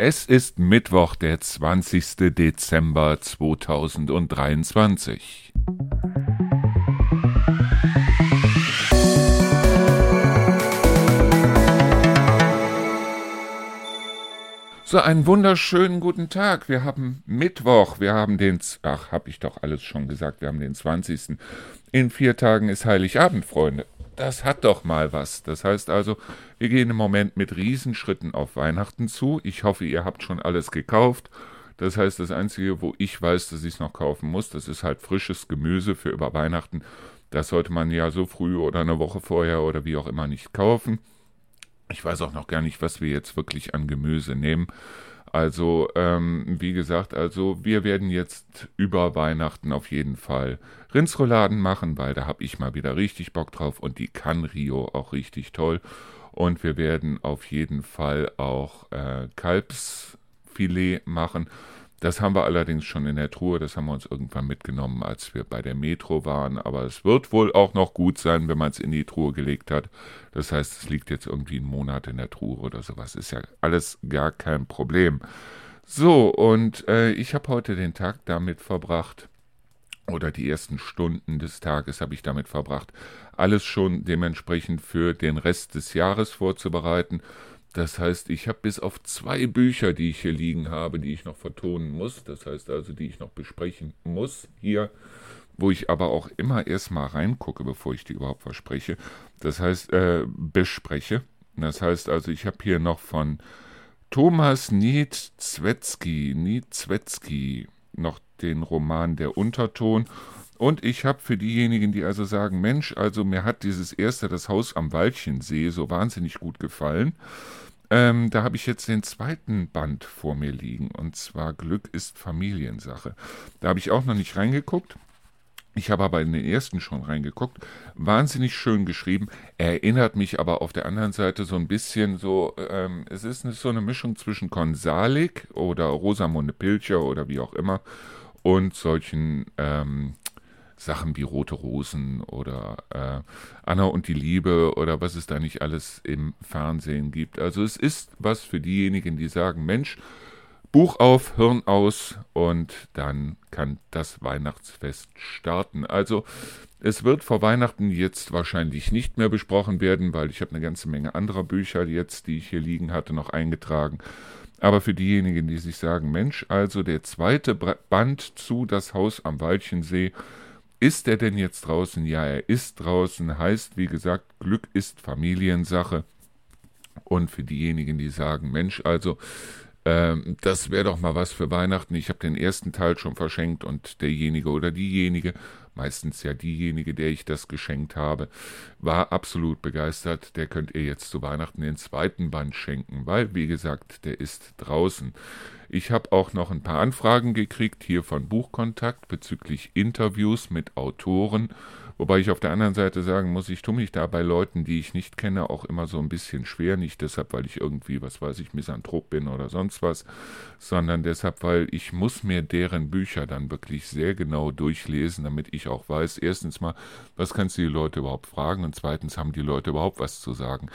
Es ist Mittwoch, der 20. Dezember 2023. So, einen wunderschönen guten Tag. Wir haben Mittwoch, wir haben den, ach, hab ich doch alles schon gesagt, wir haben den 20. In vier Tagen ist Heiligabend, Freunde. Das hat doch mal was. Das heißt also, wir gehen im Moment mit Riesenschritten auf Weihnachten zu. Ich hoffe, ihr habt schon alles gekauft. Das heißt, das Einzige, wo ich weiß, dass ich es noch kaufen muss, das ist halt frisches Gemüse für über Weihnachten. Das sollte man ja so früh oder eine Woche vorher oder wie auch immer nicht kaufen. Ich weiß auch noch gar nicht, was wir jetzt wirklich an Gemüse nehmen. Also, ähm, wie gesagt, also wir werden jetzt über Weihnachten auf jeden Fall Rindsrouladen machen, weil da habe ich mal wieder richtig Bock drauf und die kann Rio auch richtig toll. Und wir werden auf jeden Fall auch äh, Kalbsfilet machen. Das haben wir allerdings schon in der Truhe, das haben wir uns irgendwann mitgenommen, als wir bei der Metro waren. Aber es wird wohl auch noch gut sein, wenn man es in die Truhe gelegt hat. Das heißt, es liegt jetzt irgendwie einen Monat in der Truhe oder sowas. Ist ja alles gar kein Problem. So, und äh, ich habe heute den Tag damit verbracht, oder die ersten Stunden des Tages habe ich damit verbracht, alles schon dementsprechend für den Rest des Jahres vorzubereiten. Das heißt, ich habe bis auf zwei Bücher, die ich hier liegen habe, die ich noch vertonen muss, das heißt also, die ich noch besprechen muss hier, wo ich aber auch immer erstmal reingucke, bevor ich die überhaupt verspreche. Das heißt, äh, bespreche. Das heißt also, ich habe hier noch von Thomas Nietzwetzki, Nietzwetzki, noch den Roman Der Unterton. Und ich habe für diejenigen, die also sagen, Mensch, also mir hat dieses erste, das Haus am Waldchensee, so wahnsinnig gut gefallen. Ähm, da habe ich jetzt den zweiten Band vor mir liegen, und zwar Glück ist Familiensache. Da habe ich auch noch nicht reingeguckt. Ich habe aber in den ersten schon reingeguckt. Wahnsinnig schön geschrieben. Erinnert mich aber auf der anderen Seite so ein bisschen so, ähm, es ist so eine Mischung zwischen Konsalik oder Rosamunde Pilcher oder wie auch immer und solchen ähm, Sachen wie Rote Rosen oder äh, Anna und die Liebe oder was es da nicht alles im Fernsehen gibt. Also es ist was für diejenigen, die sagen, Mensch, Buch auf, Hirn aus und dann kann das Weihnachtsfest starten. Also es wird vor Weihnachten jetzt wahrscheinlich nicht mehr besprochen werden, weil ich habe eine ganze Menge anderer Bücher jetzt, die ich hier liegen hatte, noch eingetragen. Aber für diejenigen, die sich sagen, Mensch, also der zweite Band zu Das Haus am Waldchensee, ist er denn jetzt draußen? Ja, er ist draußen, heißt, wie gesagt, Glück ist Familiensache. Und für diejenigen, die sagen, Mensch, also ähm, das wäre doch mal was für Weihnachten. Ich habe den ersten Teil schon verschenkt und derjenige oder diejenige, meistens ja diejenige, der ich das geschenkt habe, war absolut begeistert. Der könnt ihr jetzt zu Weihnachten den zweiten Band schenken, weil, wie gesagt, der ist draußen. Ich habe auch noch ein paar Anfragen gekriegt hier von Buchkontakt bezüglich Interviews mit Autoren Wobei ich auf der anderen Seite sagen muss, ich tue mich da bei Leuten, die ich nicht kenne, auch immer so ein bisschen schwer. Nicht deshalb, weil ich irgendwie, was weiß ich, Misanthrop bin oder sonst was, sondern deshalb, weil ich muss mir deren Bücher dann wirklich sehr genau durchlesen, damit ich auch weiß, erstens mal, was kannst du die Leute überhaupt fragen und zweitens haben die Leute überhaupt was zu sagen.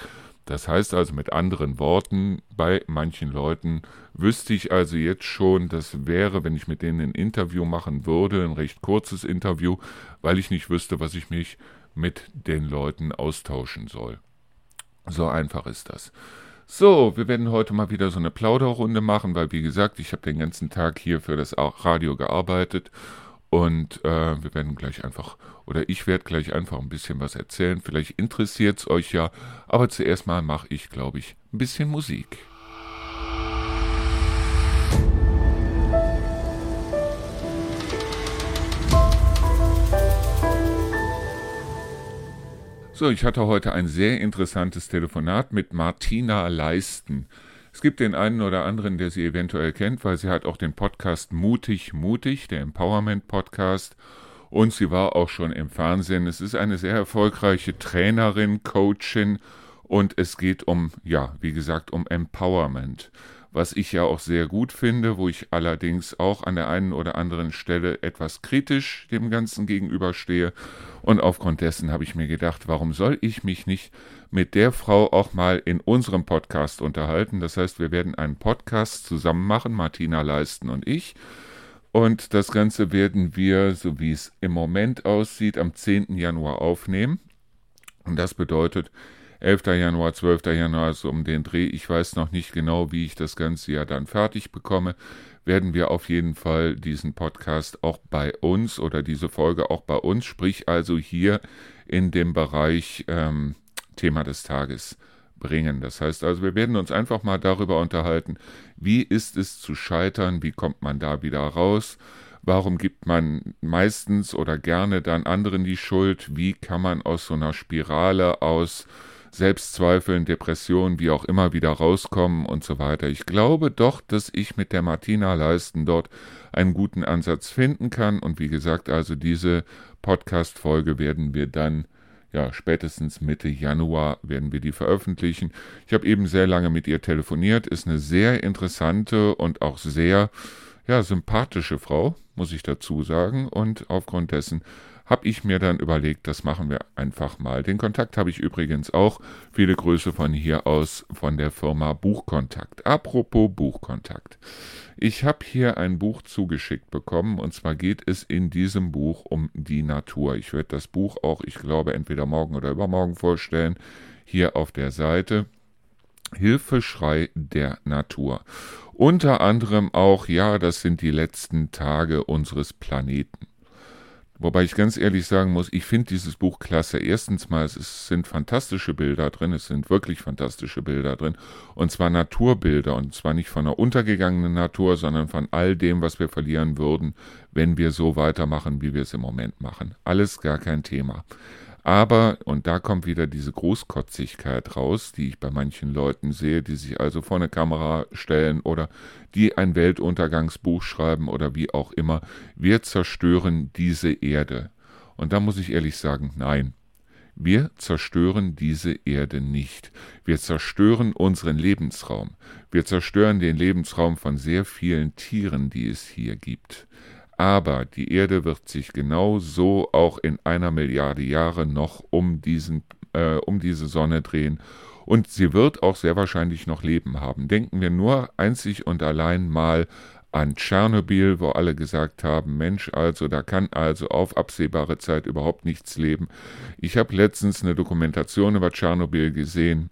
Das heißt also mit anderen Worten, bei manchen Leuten wüsste ich also jetzt schon, das wäre, wenn ich mit denen ein Interview machen würde, ein recht kurzes Interview, weil ich nicht wüsste, was ich mich mit den Leuten austauschen soll. So einfach ist das. So, wir werden heute mal wieder so eine Plauderrunde machen, weil wie gesagt, ich habe den ganzen Tag hier für das Radio gearbeitet und äh, wir werden gleich einfach, oder ich werde gleich einfach ein bisschen was erzählen. Vielleicht interessiert es euch ja, aber zuerst mal mache ich, glaube ich, ein bisschen Musik. So, ich hatte heute ein sehr interessantes Telefonat mit Martina Leisten. Es gibt den einen oder anderen, der sie eventuell kennt, weil sie hat auch den Podcast Mutig, Mutig, der Empowerment-Podcast. Und sie war auch schon im Fernsehen. Es ist eine sehr erfolgreiche Trainerin, Coachin und es geht um, ja, wie gesagt, um Empowerment. was ich ja auch sehr gut finde, wo ich allerdings auch an der einen oder anderen Stelle etwas kritisch dem Ganzen gegenüberstehe. Und aufgrund dessen habe ich mir gedacht, warum soll ich mich nicht mit der Frau auch mal in unserem Podcast unterhalten? Das heißt, wir werden einen Podcast zusammen machen, Martina Leisten und ich. Und das Ganze werden wir, so wie es im Moment aussieht, am 10. Januar aufnehmen. Und das bedeutet 11. Januar, 12. Januar, so um den Dreh. Ich weiß noch nicht genau, wie ich das Ganze ja dann fertig bekomme. Werden wir auf jeden Fall diesen Podcast auch bei uns oder diese Folge auch bei uns, sprich also hier in dem Bereich ähm, Thema des Tages bringen. Das heißt also, wir werden uns einfach mal darüber unterhalten, wie ist es zu scheitern, wie kommt man da wieder raus, warum gibt man meistens oder gerne dann anderen die Schuld, wie kann man aus so einer Spirale aus Selbstzweifeln, Depressionen, wie auch immer wieder rauskommen und so weiter. Ich glaube doch, dass ich mit der Martina Leisten dort einen guten Ansatz finden kann und wie gesagt, also diese Podcast-Folge werden wir dann ja, spätestens Mitte Januar werden wir die veröffentlichen. Ich habe eben sehr lange mit ihr telefoniert, ist eine sehr interessante und auch sehr ja, sympathische Frau, muss ich dazu sagen. Und aufgrund dessen habe ich mir dann überlegt, das machen wir einfach mal. Den Kontakt habe ich übrigens auch. Viele Grüße von hier aus von der Firma Buchkontakt. Apropos Buchkontakt. Ich habe hier ein Buch zugeschickt bekommen und zwar geht es in diesem Buch um die Natur. Ich werde das Buch auch, ich glaube, entweder morgen oder übermorgen vorstellen, hier auf der Seite. Hilfeschrei der Natur. Unter anderem auch, ja, das sind die letzten Tage unseres Planeten. Wobei ich ganz ehrlich sagen muss, ich finde dieses Buch klasse. Erstens mal, es sind fantastische Bilder drin, es sind wirklich fantastische Bilder drin. Und zwar Naturbilder. Und zwar nicht von einer untergegangenen Natur, sondern von all dem, was wir verlieren würden, wenn wir so weitermachen, wie wir es im Moment machen. Alles gar kein Thema. Aber, und da kommt wieder diese Großkotzigkeit raus, die ich bei manchen Leuten sehe, die sich also vor eine Kamera stellen oder die ein Weltuntergangsbuch schreiben oder wie auch immer. Wir zerstören diese Erde. Und da muss ich ehrlich sagen, nein. Wir zerstören diese Erde nicht. Wir zerstören unseren Lebensraum. Wir zerstören den Lebensraum von sehr vielen Tieren, die es hier gibt. Aber die Erde wird sich genau so auch in einer Milliarde Jahre noch um, diesen, äh, um diese Sonne drehen. Und sie wird auch sehr wahrscheinlich noch Leben haben. Denken wir nur einzig und allein mal an Tschernobyl, wo alle gesagt haben, Mensch, also da kann also auf absehbare Zeit überhaupt nichts leben. Ich habe letztens eine Dokumentation über Tschernobyl gesehen,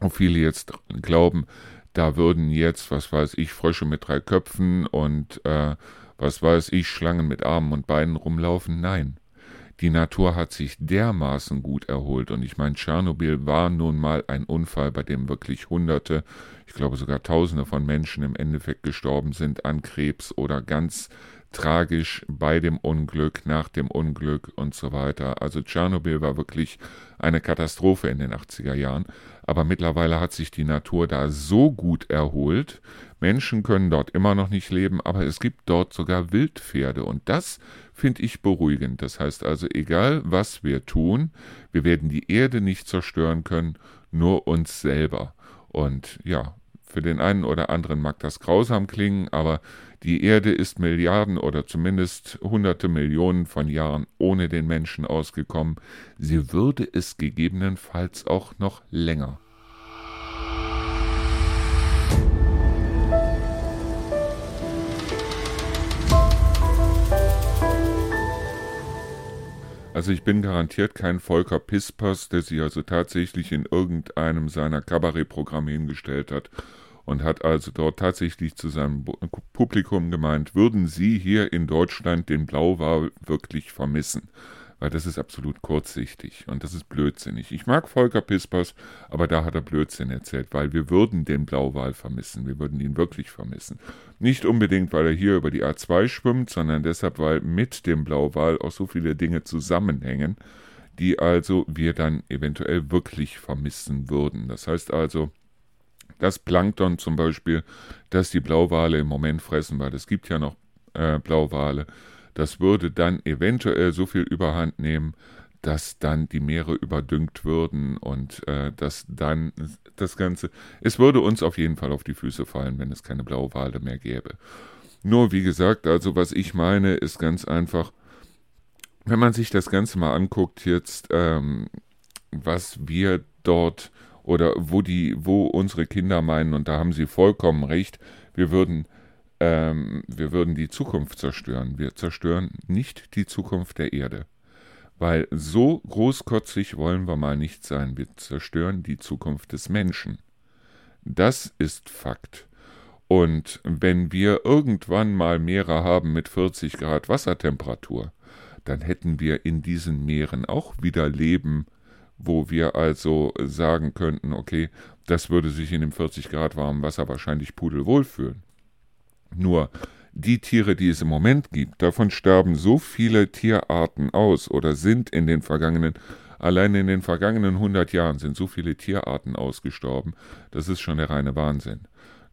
wo viele jetzt glauben, da würden jetzt, was weiß ich, Frösche mit drei Köpfen und äh, was weiß ich, Schlangen mit Armen und Beinen rumlaufen? Nein. Die Natur hat sich dermaßen gut erholt. Und ich meine, Tschernobyl war nun mal ein Unfall, bei dem wirklich Hunderte, ich glaube sogar Tausende von Menschen im Endeffekt gestorben sind an Krebs oder ganz tragisch bei dem Unglück, nach dem Unglück und so weiter. Also Tschernobyl war wirklich eine Katastrophe in den 80er Jahren. Aber mittlerweile hat sich die Natur da so gut erholt. Menschen können dort immer noch nicht leben, aber es gibt dort sogar Wildpferde. Und das finde ich beruhigend. Das heißt also, egal was wir tun, wir werden die Erde nicht zerstören können, nur uns selber. Und ja, für den einen oder anderen mag das grausam klingen, aber die Erde ist Milliarden oder zumindest hunderte Millionen von Jahren ohne den Menschen ausgekommen. Sie würde es gegebenenfalls auch noch länger. Also ich bin garantiert kein Volker Pispers, der sich also tatsächlich in irgendeinem seiner Kabarettprogramme hingestellt hat und hat also dort tatsächlich zu seinem Publikum gemeint, würden Sie hier in Deutschland den Blauwal wirklich vermissen? Weil das ist absolut kurzsichtig und das ist blödsinnig. Ich mag Volker Pispers, aber da hat er Blödsinn erzählt, weil wir würden den Blauwal vermissen. Wir würden ihn wirklich vermissen. Nicht unbedingt, weil er hier über die A2 schwimmt, sondern deshalb, weil mit dem Blauwal auch so viele Dinge zusammenhängen, die also wir dann eventuell wirklich vermissen würden. Das heißt also, das Plankton zum Beispiel, das die Blauwale im Moment fressen, weil es gibt ja noch äh, Blauwale, das würde dann eventuell so viel Überhand nehmen, dass dann die Meere überdüngt würden und äh, dass dann das Ganze, es würde uns auf jeden Fall auf die Füße fallen, wenn es keine Blauwale mehr gäbe. Nur wie gesagt, also was ich meine, ist ganz einfach, wenn man sich das Ganze mal anguckt, jetzt, ähm, was wir dort oder wo die, wo unsere Kinder meinen, und da haben sie vollkommen recht, wir würden, ähm, wir würden die Zukunft zerstören. Wir zerstören nicht die Zukunft der Erde. Weil so großkotzig wollen wir mal nicht sein. Wir zerstören die Zukunft des Menschen. Das ist Fakt. Und wenn wir irgendwann mal Meere haben mit 40 Grad Wassertemperatur, dann hätten wir in diesen Meeren auch wieder Leben, wo wir also sagen könnten, okay, das würde sich in dem 40 Grad warmen Wasser wahrscheinlich pudelwohl fühlen. Nur die Tiere, die es im Moment gibt, davon sterben so viele Tierarten aus oder sind in den vergangenen, allein in den vergangenen 100 Jahren sind so viele Tierarten ausgestorben, das ist schon der reine Wahnsinn.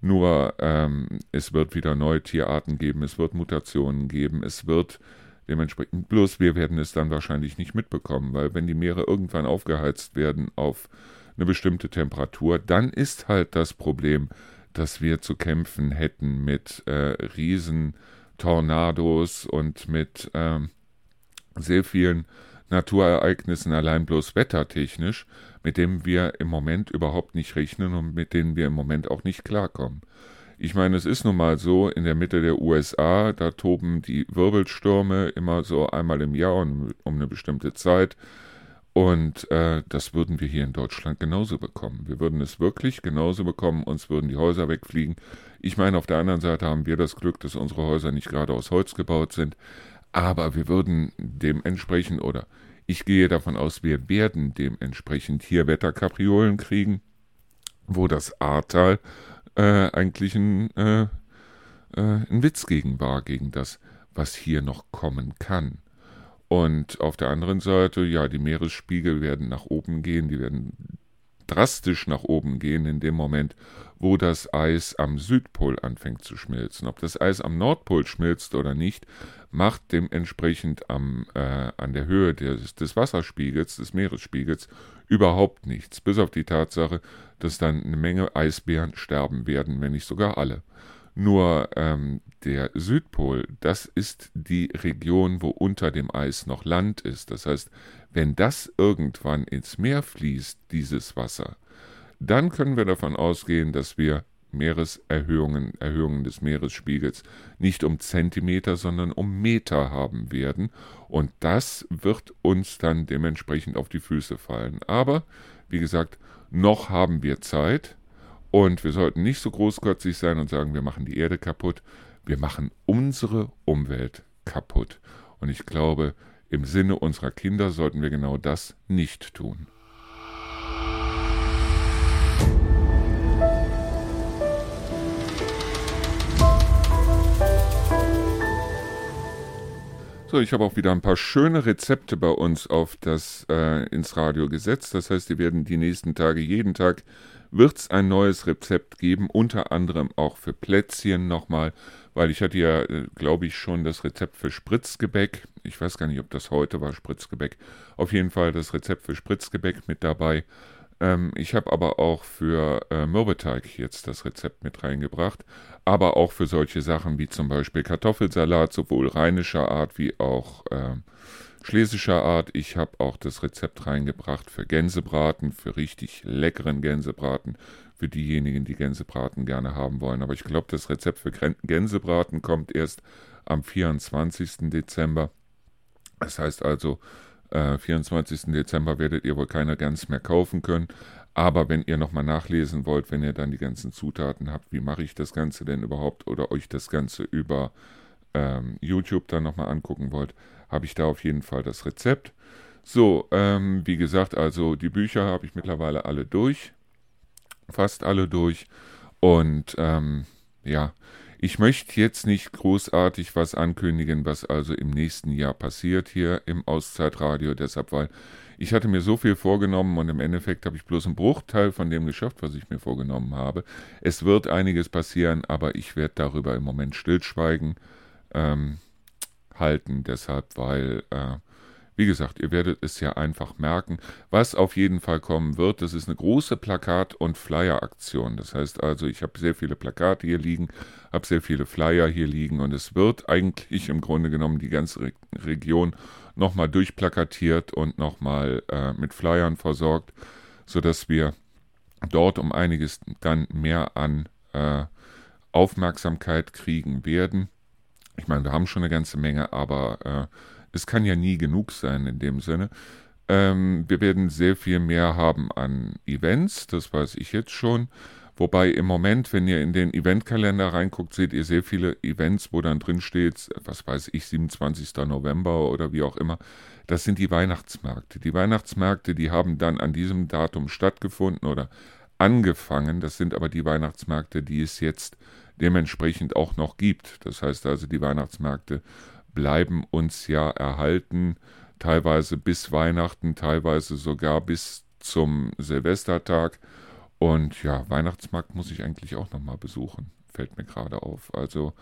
Nur ähm, es wird wieder neue Tierarten geben, es wird Mutationen geben, es wird dementsprechend, bloß wir werden es dann wahrscheinlich nicht mitbekommen, weil wenn die Meere irgendwann aufgeheizt werden auf eine bestimmte Temperatur, dann ist halt das Problem, dass wir zu kämpfen hätten mit äh, Riesentornados und mit ähm, sehr vielen Naturereignissen allein bloß wettertechnisch, mit denen wir im Moment überhaupt nicht rechnen und mit denen wir im Moment auch nicht klarkommen. Ich meine, es ist nun mal so, in der Mitte der USA, da toben die Wirbelstürme immer so einmal im Jahr um, um eine bestimmte Zeit. Und äh, das würden wir hier in Deutschland genauso bekommen. Wir würden es wirklich genauso bekommen, uns würden die Häuser wegfliegen. Ich meine, auf der anderen Seite haben wir das Glück, dass unsere Häuser nicht gerade aus Holz gebaut sind. Aber wir würden dementsprechend, oder ich gehe davon aus, wir werden dementsprechend hier Wetterkapriolen kriegen, wo das Ahrtal äh, eigentlich ein, äh, äh, ein Witz gegen war, gegen das, was hier noch kommen kann. Und auf der anderen Seite, ja, die Meeresspiegel werden nach oben gehen, die werden drastisch nach oben gehen in dem Moment, wo das Eis am Südpol anfängt zu schmilzen. Ob das Eis am Nordpol schmilzt oder nicht, macht dementsprechend am, äh, an der Höhe des, des Wasserspiegels, des Meeresspiegels, überhaupt nichts, bis auf die Tatsache, dass dann eine Menge Eisbären sterben werden, wenn nicht sogar alle. Nur ähm, der Südpol, das ist die Region, wo unter dem Eis noch Land ist. Das heißt, wenn das irgendwann ins Meer fließt, dieses Wasser, dann können wir davon ausgehen, dass wir Meereserhöhungen, Erhöhungen des Meeresspiegels nicht um Zentimeter, sondern um Meter haben werden. Und das wird uns dann dementsprechend auf die Füße fallen. Aber, wie gesagt, noch haben wir Zeit und wir sollten nicht so großkotzig sein und sagen, wir machen die Erde kaputt. Wir machen unsere Umwelt kaputt. Und ich glaube, im Sinne unserer Kinder sollten wir genau das nicht tun. So, ich habe auch wieder ein paar schöne Rezepte bei uns auf das äh, ins Radio gesetzt. Das heißt, die werden die nächsten Tage jeden Tag wird es ein neues Rezept geben, unter anderem auch für Plätzchen nochmal, weil ich hatte ja, äh, glaube ich, schon das Rezept für Spritzgebäck. Ich weiß gar nicht, ob das heute war, Spritzgebäck. Auf jeden Fall das Rezept für Spritzgebäck mit dabei. Ähm, ich habe aber auch für äh, Mürbeteig jetzt das Rezept mit reingebracht, aber auch für solche Sachen wie zum Beispiel Kartoffelsalat, sowohl rheinischer Art wie auch äh, schlesischer Art. Ich habe auch das Rezept reingebracht für Gänsebraten, für richtig leckeren Gänsebraten, für diejenigen, die Gänsebraten gerne haben wollen. Aber ich glaube, das Rezept für Gänsebraten kommt erst am 24. Dezember. Das heißt also, äh, 24. Dezember werdet ihr wohl keine Gans mehr kaufen können. Aber wenn ihr nochmal nachlesen wollt, wenn ihr dann die ganzen Zutaten habt, wie mache ich das Ganze denn überhaupt oder euch das Ganze über ähm, YouTube dann nochmal angucken wollt, habe ich da auf jeden Fall das Rezept. So, ähm, wie gesagt, also die Bücher habe ich mittlerweile alle durch. Fast alle durch. Und ähm, ja, ich möchte jetzt nicht großartig was ankündigen, was also im nächsten Jahr passiert hier im Auszeitradio. Deshalb, weil ich hatte mir so viel vorgenommen und im Endeffekt habe ich bloß einen Bruchteil von dem geschafft, was ich mir vorgenommen habe. Es wird einiges passieren, aber ich werde darüber im Moment stillschweigen. Ähm, halten, deshalb, weil, äh, Wie gesagt, ihr werdet es ja einfach merken. Was auf jeden Fall kommen wird, das ist eine große Plakat- und Flyer-Aktion. Das heißt also, ich habe sehr viele Plakate hier liegen, habe sehr viele Flyer hier liegen und es wird eigentlich im Grunde genommen die ganze Re Region nochmal durchplakatiert und nochmal äh, mit Flyern versorgt, sodass wir dort um einiges dann mehr an äh, Aufmerksamkeit kriegen werden. Ich meine, wir haben schon eine ganze Menge, aber äh, es kann ja nie genug sein in dem Sinne. Ähm, wir werden sehr viel mehr haben an Events, das weiß ich jetzt schon. Wobei im Moment, wenn ihr in den Eventkalender reinguckt, seht ihr sehr viele Events, wo dann drin steht, was weiß ich, 27. November oder wie auch immer. Das sind die Weihnachtsmärkte. Die Weihnachtsmärkte, die haben dann an diesem Datum stattgefunden oder angefangen. Das sind aber die Weihnachtsmärkte, die es jetzt dementsprechend auch noch gibt. Das heißt also, die Weihnachtsmärkte bleiben uns ja erhalten, teilweise bis Weihnachten, teilweise sogar bis zum Silvestertag. Und ja, Weihnachtsmarkt muss ich eigentlich auch nochmal besuchen, fällt mir gerade auf. Also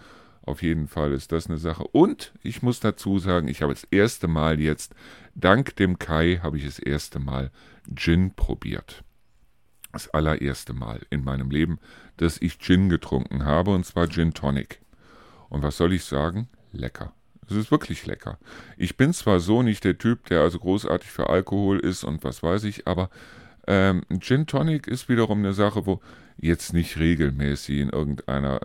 auf jeden Fall ist das eine Sache. Und ich muss dazu sagen, ich habe das erste Mal jetzt, dank dem Kai, habe ich das erste Mal Gin probiert. Das allererste Mal in meinem Leben, dass ich Gin getrunken habe, und zwar Gin Tonic. Und was soll ich sagen? Lecker. Es ist wirklich lecker. Ich bin zwar so nicht der Typ, der also großartig für Alkohol ist und was weiß ich, aber ähm, Gin Tonic ist wiederum eine Sache, wo jetzt nicht regelmäßig in irgendeiner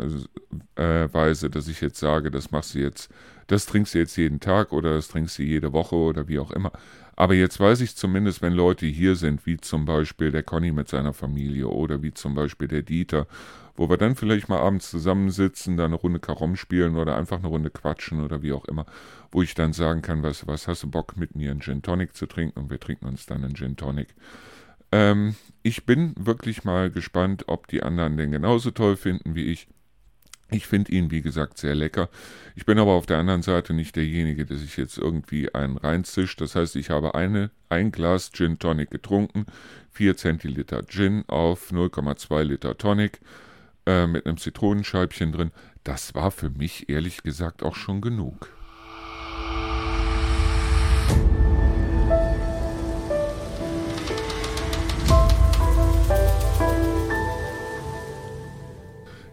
äh, Weise, dass ich jetzt sage, das machst du jetzt, das trinkst du jetzt jeden Tag oder das trinkst du jede Woche oder wie auch immer. Aber jetzt weiß ich zumindest, wenn Leute hier sind, wie zum Beispiel der Conny mit seiner Familie oder wie zum Beispiel der Dieter wo wir dann vielleicht mal abends zusammensitzen, da eine Runde Karom spielen oder einfach eine Runde quatschen oder wie auch immer, wo ich dann sagen kann, was, was hast du Bock mit mir einen Gin Tonic zu trinken und wir trinken uns dann einen Gin Tonic. Ähm, ich bin wirklich mal gespannt, ob die anderen den genauso toll finden wie ich. Ich finde ihn, wie gesagt, sehr lecker. Ich bin aber auf der anderen Seite nicht derjenige, der sich jetzt irgendwie einen reinzischt. Das heißt, ich habe eine, ein Glas Gin Tonic getrunken, 4 Zentiliter Gin auf 0,2 Liter Tonic äh, mit einem Zitronenscheibchen drin. Das war für mich ehrlich gesagt auch schon genug.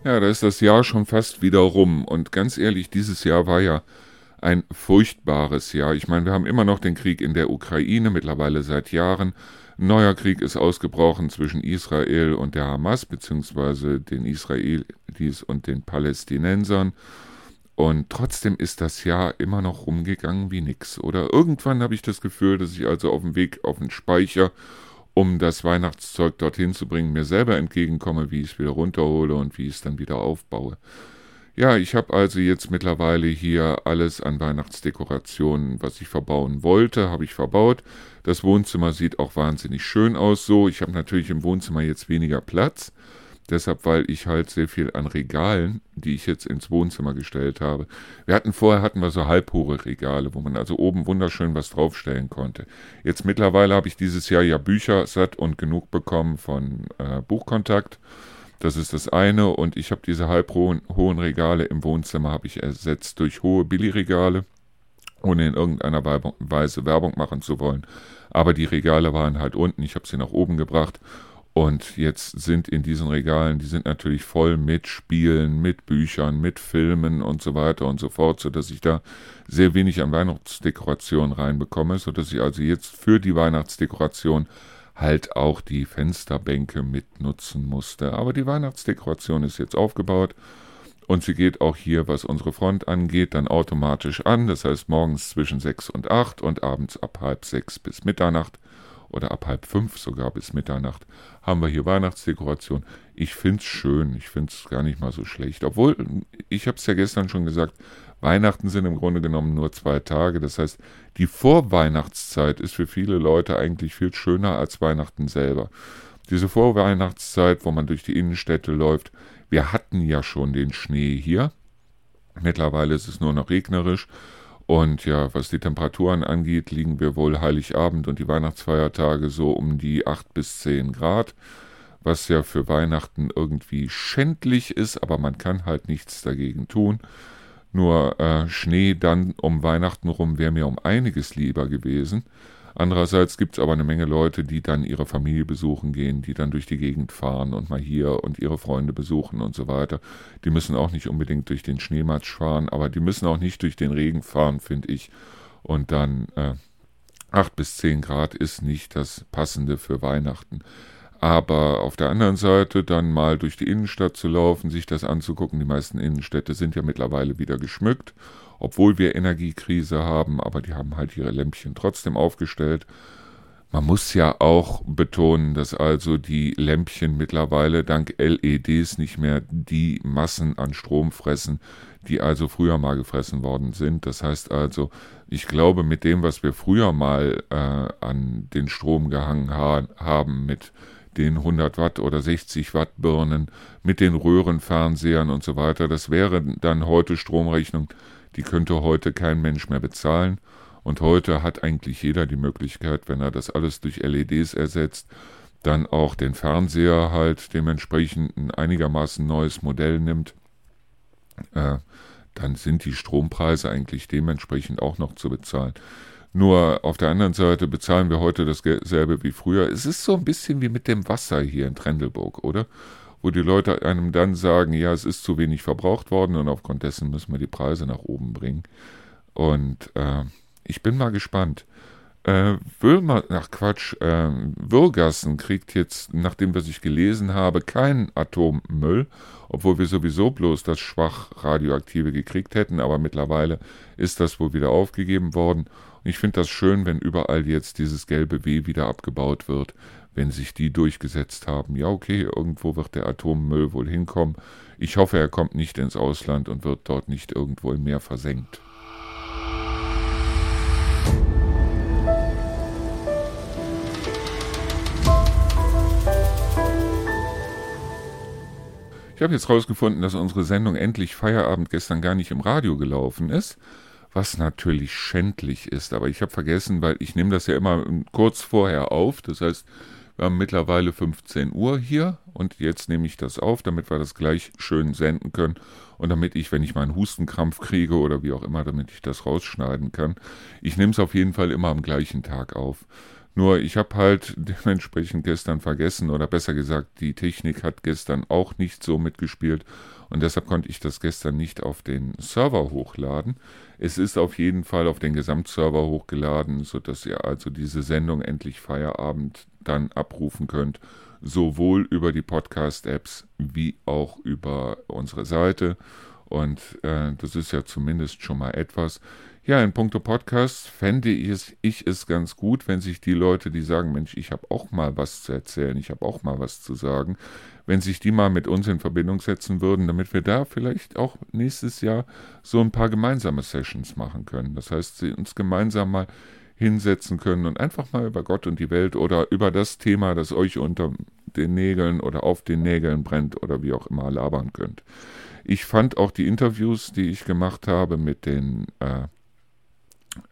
Ja, da ist das Jahr schon fast wieder rum. Und ganz ehrlich, dieses Jahr war ja ein furchtbares Jahr. Ich meine, wir haben immer noch den Krieg in der Ukraine, mittlerweile seit Jahren. Ein neuer Krieg ist ausgebrochen zwischen Israel und der Hamas, beziehungsweise den Israelis und den Palästinensern. Und trotzdem ist das Jahr immer noch rumgegangen wie nix. Oder irgendwann habe ich das Gefühl, dass ich also auf dem Weg auf den Speicher, um das Weihnachtszeug dorthin zu bringen, mir selber entgegenkomme, wie ich es wieder runterhole und wie ich es dann wieder aufbaue. Ja, ich habe also jetzt mittlerweile hier alles an Weihnachtsdekorationen, was ich verbauen wollte, habe ich verbaut. Das Wohnzimmer sieht auch wahnsinnig schön aus so. Ich habe natürlich im Wohnzimmer jetzt weniger Platz. Deshalb, weil ich halt sehr viel an Regalen, die ich jetzt ins Wohnzimmer gestellt habe. Wir hatten vorher hatten wir so halbhohe Regale, wo man also oben wunderschön was draufstellen konnte. Jetzt mittlerweile habe ich dieses Jahr ja Bücher satt und genug bekommen von äh, Buchkontakt. Das ist das eine. Und ich habe diese halbhohen hohen Regale im Wohnzimmer habe ich ersetzt durch hohe Billigregale, ohne in irgendeiner Weise Werbung machen zu wollen. Aber die Regale waren halt unten. Ich habe sie nach oben gebracht. Und jetzt sind in diesen Regalen, die sind natürlich voll mit Spielen, mit Büchern, mit Filmen und so weiter und so fort, sodass ich da sehr wenig an Weihnachtsdekoration reinbekomme, sodass ich also jetzt für die Weihnachtsdekoration halt auch die Fensterbänke mitnutzen musste. Aber die Weihnachtsdekoration ist jetzt aufgebaut und sie geht auch hier, was unsere Front angeht, dann automatisch an. Das heißt morgens zwischen 6 und 8 und abends ab halb 6 bis Mitternacht oder ab halb 5 sogar bis Mitternacht haben wir hier Weihnachtsdekoration. Ich finde es schön, ich finde es gar nicht mal so schlecht. Obwohl, ich habe es ja gestern schon gesagt, Weihnachten sind im Grunde genommen nur zwei Tage. Das heißt, die Vorweihnachtszeit ist für viele Leute eigentlich viel schöner als Weihnachten selber. Diese Vorweihnachtszeit, wo man durch die Innenstädte läuft, wir hatten ja schon den Schnee hier. Mittlerweile ist es nur noch regnerisch. Und ja, was die Temperaturen angeht, liegen wir wohl Heiligabend und die Weihnachtsfeiertage so um die 8 bis 10 Grad, was ja für Weihnachten irgendwie schändlich ist, aber man kann halt nichts dagegen tun. Nur äh, Schnee dann um Weihnachten rum wäre mir um einiges lieber gewesen. Andererseits gibt es aber eine Menge Leute, die dann ihre Familie besuchen gehen, die dann durch die Gegend fahren und mal hier und ihre Freunde besuchen und so weiter. Die müssen auch nicht unbedingt durch den Schneematsch fahren, aber die müssen auch nicht durch den Regen fahren, finde ich. Und dann äh, 8 bis 10 Grad ist nicht das Passende für Weihnachten. Aber auf der anderen Seite dann mal durch die Innenstadt zu laufen, sich das anzugucken. Die meisten Innenstädte sind ja mittlerweile wieder geschmückt obwohl wir Energiekrise haben, aber die haben halt ihre Lämpchen trotzdem aufgestellt. Man muss ja auch betonen, dass also die Lämpchen mittlerweile dank LEDs nicht mehr die Massen an Strom fressen, die also früher mal gefressen worden sind. Das heißt also, ich glaube, mit dem, was wir früher mal äh, an den Strom gehangen ha haben, mit den 100 Watt oder 60 Watt Birnen, mit den Röhrenfernsehern und so weiter, das wäre dann heute Stromrechnung, die könnte heute kein Mensch mehr bezahlen. Und heute hat eigentlich jeder die Möglichkeit, wenn er das alles durch LEDs ersetzt, dann auch den Fernseher halt dementsprechend ein einigermaßen neues Modell nimmt, äh, dann sind die Strompreise eigentlich dementsprechend auch noch zu bezahlen. Nur auf der anderen Seite bezahlen wir heute dasselbe wie früher. Es ist so ein bisschen wie mit dem Wasser hier in Trendelburg, oder? Wo die Leute einem dann sagen, ja, es ist zu wenig verbraucht worden und aufgrund dessen müssen wir die Preise nach oben bringen. Und äh, ich bin mal gespannt. Äh, Wöhlmer, ach Quatsch, äh, Würgassen kriegt jetzt, nachdem was ich gelesen habe, keinen Atommüll, obwohl wir sowieso bloß das schwach radioaktive gekriegt hätten, aber mittlerweile ist das wohl wieder aufgegeben worden. Und ich finde das schön, wenn überall jetzt dieses gelbe W wieder abgebaut wird, wenn sich die durchgesetzt haben, ja okay, irgendwo wird der Atommüll wohl hinkommen. Ich hoffe, er kommt nicht ins Ausland und wird dort nicht irgendwo im Meer versenkt. Ich habe jetzt herausgefunden, dass unsere Sendung Endlich Feierabend gestern gar nicht im Radio gelaufen ist, was natürlich schändlich ist. Aber ich habe vergessen, weil ich nehme das ja immer kurz vorher auf. Das heißt, wir haben mittlerweile 15 Uhr hier und jetzt nehme ich das auf, damit wir das gleich schön senden können und damit ich, wenn ich meinen Hustenkrampf kriege oder wie auch immer, damit ich das rausschneiden kann. Ich nehme es auf jeden Fall immer am gleichen Tag auf. Nur ich habe halt dementsprechend gestern vergessen oder besser gesagt, die Technik hat gestern auch nicht so mitgespielt und deshalb konnte ich das gestern nicht auf den Server hochladen. Es ist auf jeden Fall auf den Gesamtserver hochgeladen, sodass ihr also diese Sendung endlich Feierabend dann abrufen könnt, sowohl über die Podcast-Apps wie auch über unsere Seite. Und äh, das ist ja zumindest schon mal etwas. Ja, in puncto Podcast fände ich es, ich es ganz gut, wenn sich die Leute, die sagen, Mensch, ich habe auch mal was zu erzählen, ich habe auch mal was zu sagen, wenn sich die mal mit uns in Verbindung setzen würden, damit wir da vielleicht auch nächstes Jahr so ein paar gemeinsame Sessions machen können. Das heißt, sie uns gemeinsam mal hinsetzen können und einfach mal über Gott und die Welt oder über das Thema, das euch unter den Nägeln oder auf den Nägeln brennt oder wie auch immer labern könnt. Ich fand auch die Interviews, die ich gemacht habe mit den äh,